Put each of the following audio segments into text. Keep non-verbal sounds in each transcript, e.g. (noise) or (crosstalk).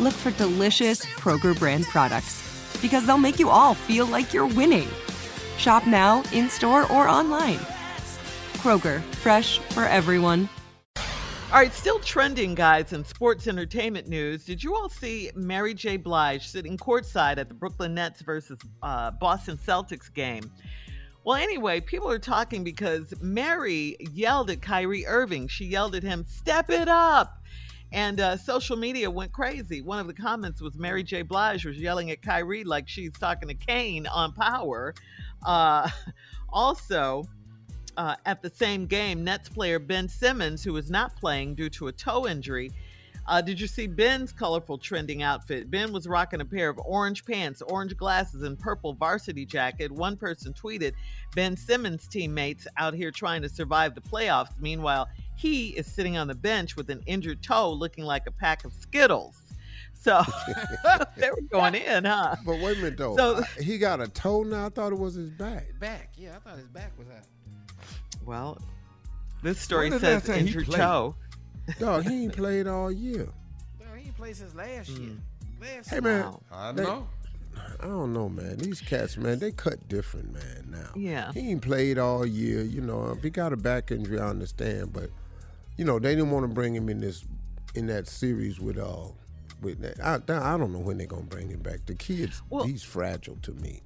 look for delicious Kroger brand products because they'll make you all feel like you're winning. Shop now, in store, or online. Kroger, fresh for everyone. All right, still trending, guys, in sports entertainment news. Did you all see Mary J. Blige sitting courtside at the Brooklyn Nets versus uh, Boston Celtics game? Well, anyway, people are talking because Mary yelled at Kyrie Irving. She yelled at him, Step it up. And uh, social media went crazy. One of the comments was Mary J. Blige was yelling at Kyrie like she's talking to Cane on Power. Uh, (laughs) also, uh, at the same game, Nets player Ben Simmons, who was not playing due to a toe injury, uh, did you see Ben's colorful trending outfit? Ben was rocking a pair of orange pants, orange glasses, and purple varsity jacket. One person tweeted, Ben Simmons' teammates out here trying to survive the playoffs. Meanwhile, he is sitting on the bench with an injured toe looking like a pack of Skittles. So (laughs) (laughs) they were going in, huh? But wait a minute though. So- I- he got a toe now. I thought it was his back. Back, yeah, I thought his back was out. Well, this story says last injured toe. Dog, he ain't (laughs) played all year. No, he ain't played since last year. Hmm. Last Hey man, Wow. I they- know. I don't know, man. These cats, man, they cut different, man. Now, Yeah. he ain't played all year. You know, if he got a back injury, I understand, but you know, they didn't want to bring him in this in that series with uh with that. I, I don't know when they're gonna bring him back. The kid's Well- he's fragile to me.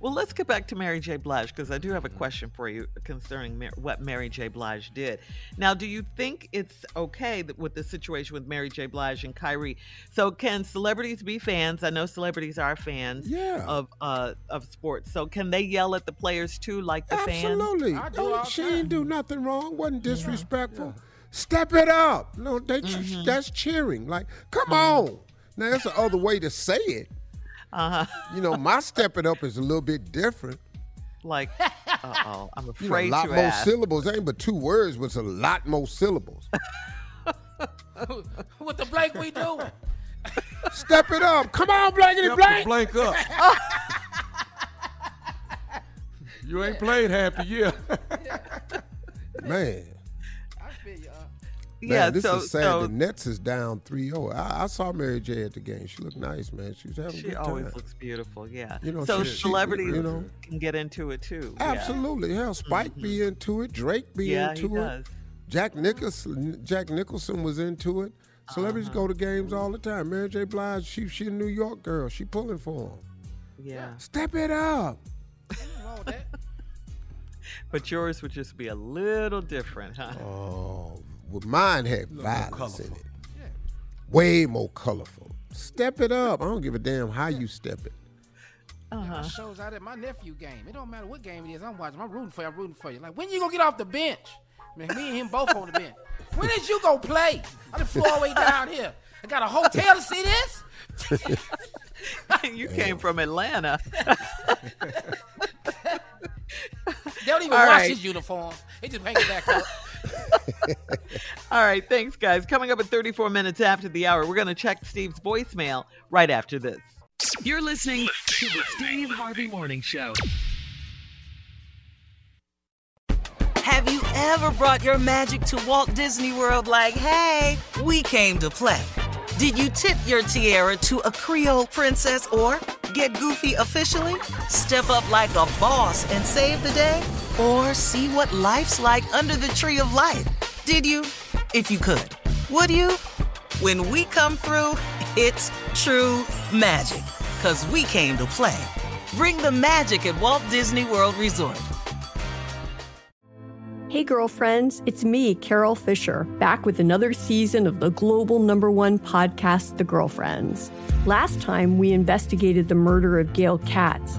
Well, let's get back to Mary J. Blige because I do have a question for you concerning Mar- what Mary J. Blige did. Now, do you think it's okay that with the situation with Mary J. Blige and Kyrie? So, can celebrities be fans? I know celebrities are fans Yeah. of uh, of sports. So, can they yell at the players too, like the fans? Absolutely. I do Don't- she time. ain't do nothing wrong. wasn't disrespectful. Step it up. No, they Mm-hmm. that's cheering. Like, come on. Now that's the other way to say it. Uh huh. You know, my stepping up is a little bit different. Like, (laughs) uh oh, I'm afraid You know, a lot to more ask. syllables. Ain't but two words, but it's a lot more syllables. (laughs) what the blank we doing? Step it up. Come on, blankety Step blank. the blank up. (laughs) you ain't played half the year. Man. Yeah, this so is sad. so the Nets is down 3-0. I, I saw Mary J at the game. She looked nice, man. She was having a she always looks beautiful. Yeah. You know, so she- she- celebrities you know. can get into it too. yeah. Absolutely. Hell, Spike be into it. Drake be Mm-hmm. Yeah, he into it. does. Jack Nicholson, Jack Nicholson was into it. Celebrities Uh-huh. go to games all the time. Mary J. Blige, she she a New York girl. She pulling for him. Yeah. Step it up. Nothing wrong with that. But yours would just be a little different, huh? Oh, well, mine had violence in it. Way more colorful. Step it up. I don't give a damn how you step it. Uh-huh. My shows out at my nephew game. It don't matter what game it is. I'm watching. I'm rooting for you. I'm rooting for you. Like when you gonna get off the bench? Man, me and him both on the bench. When is you gonna play? I done flew all the way down here. I got a hotel to see this. (laughs) you came from Atlanta. (laughs) They don't even All wash right. his uniform. They just hang it back up. All right, thanks, guys. Coming up at 34 minutes after the hour, we're going to check Steve's voicemail right after this. You're listening to the Steve Harvey Morning Show. Have you ever brought your magic to Walt Disney World like, hey, we came to play? Did you tip your tiara to a Creole princess or get goofy officially? Step up like a boss and save the day? Or see what life's like under the tree of life? Did you? If you could. Would you? When we come through, it's true magic. Cause we came to play. Bring the magic at Walt Disney World Resort. Hey, girlfriends, it's me, Carol Fisher, back with another season of the global number one podcast, The Girlfriends. Last time, we investigated the murder of Gail Katz.